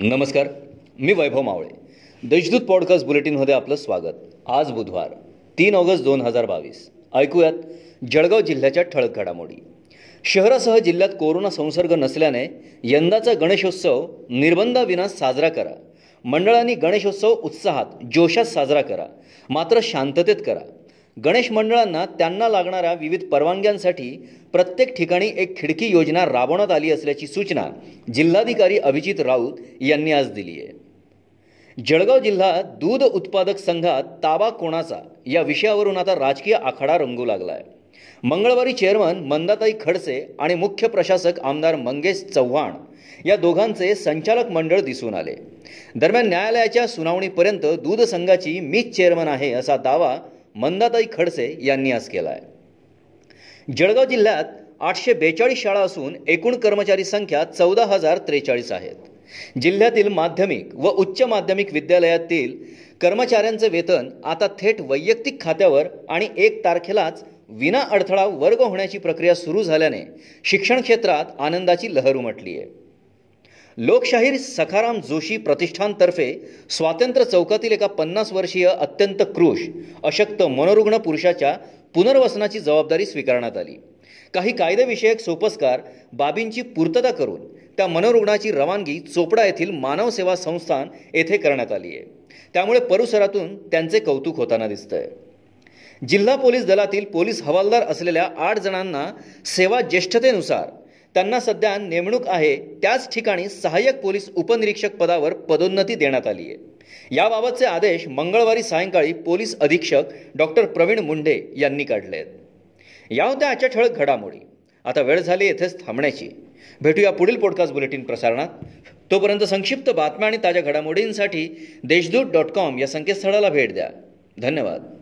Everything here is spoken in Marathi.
नमस्कार मी वैभव मावळे. देशदूत पॉडकास्ट बुलेटिनमध्ये आपलं स्वागत. आज बुधवार तीन ऑगस्ट दोन हजार बावीस. ऐकूयात जळगाव जिल्ह्याच्या ठळक घडामोडी. शहरासह जिल्ह्यात कोरोना संसर्ग नसल्याने यंदाचा गणेशोत्सव निर्बंधाविना साजरा करा. मंडळांनी गणेशोत्सव उत्साहात जोशात साजरा करा. मात्र शांततेत करा. गणेश मंडळांना त्यांना लागणाऱ्या विविध परवानग्यांसाठी प्रत्येक ठिकाणी एक खिडकी योजना राबवण्यात आली असल्याची सूचना जिल्हाधिकारी अभिजित राऊत यांनी आज दिली आहे. जळगाव जिल्हा दूध उत्पादक संघात ताबा कोणाचा या विषयावरून आता राजकीय आखाडा रंगू लागला आहे मंगळवारी चेअरमन मंदाताई खडसे आणि मुख्य प्रशासक आमदार मंगेश चव्हाण या दोघांचे संचालक मंडळ दिसून आले. दरम्यान न्यायालयाच्या सुनावणीपर्यंत दूध संघाची मीच चेअरमन आहे असा दावा मंदाताई खडसे यांनी आज केला आहे जळगाव जिल्ह्यात आठशे बेचाळीस शाळा असून एकूण कर्मचारी संख्या चौदा हजार त्रेचाळीस आहेत. जिल्ह्यातील माध्यमिक व उच्च माध्यमिक विद्यालयातील कर्मचाऱ्यांचे वेतन आता थेट वैयक्तिक खात्यावर आणि एक तारखेलाच विना अडथळा वर्ग होण्याची प्रक्रिया सुरू झाल्याने शिक्षण क्षेत्रात आनंदाची लहर उमटली आहे लोकशाहीर सखाराम जोशी प्रतिष्ठानतर्फे स्वातंत्र्य चौकातील एका पन्नास वर्षीय अत्यंत क्रूश अशक्त मनोरुग्ण पुरुषाच्या पुनर्वसनाची जबाबदारी स्वीकारण्यात आली. काही कायदेविषयक सोपस्कार बाबींची पूर्तता करून त्या मनोरुग्णाची रवानगी चोपडा येथील मानव सेवा संस्थान येथे करण्यात आली आहे. त्यामुळे परिसरातून त्यांचे कौतुक होताना दिसतंय. जिल्हा पोलीस दलातील पोलीस हवालदार असलेल्या आठ जणांना सेवा ज्येष्ठतेनुसार त्यांना सध्या नेमणूक आहे त्याच ठिकाणी सहाय्यक पोलीस उपनिरीक्षक पदावर पदोन्नती देण्यात आली आहे. याबाबतचे आदेश मंगळवारी सायंकाळी पोलीस अधीक्षक डॉक्टर प्रवीण मुंडे यांनी काढले आहेत या होत्या आजच्या ठळक घडामोडी. आता वेळ झाली येथेच थांबण्याची. भेटूया पुढील पॉडकास्ट बुलेटिन प्रसारणात. तोपर्यंत संक्षिप्त बातम्या आणि ताज्या घडामोडींसाठी देशदूत डॉट कॉम या संकेतस्थळाला भेट द्या. धन्यवाद.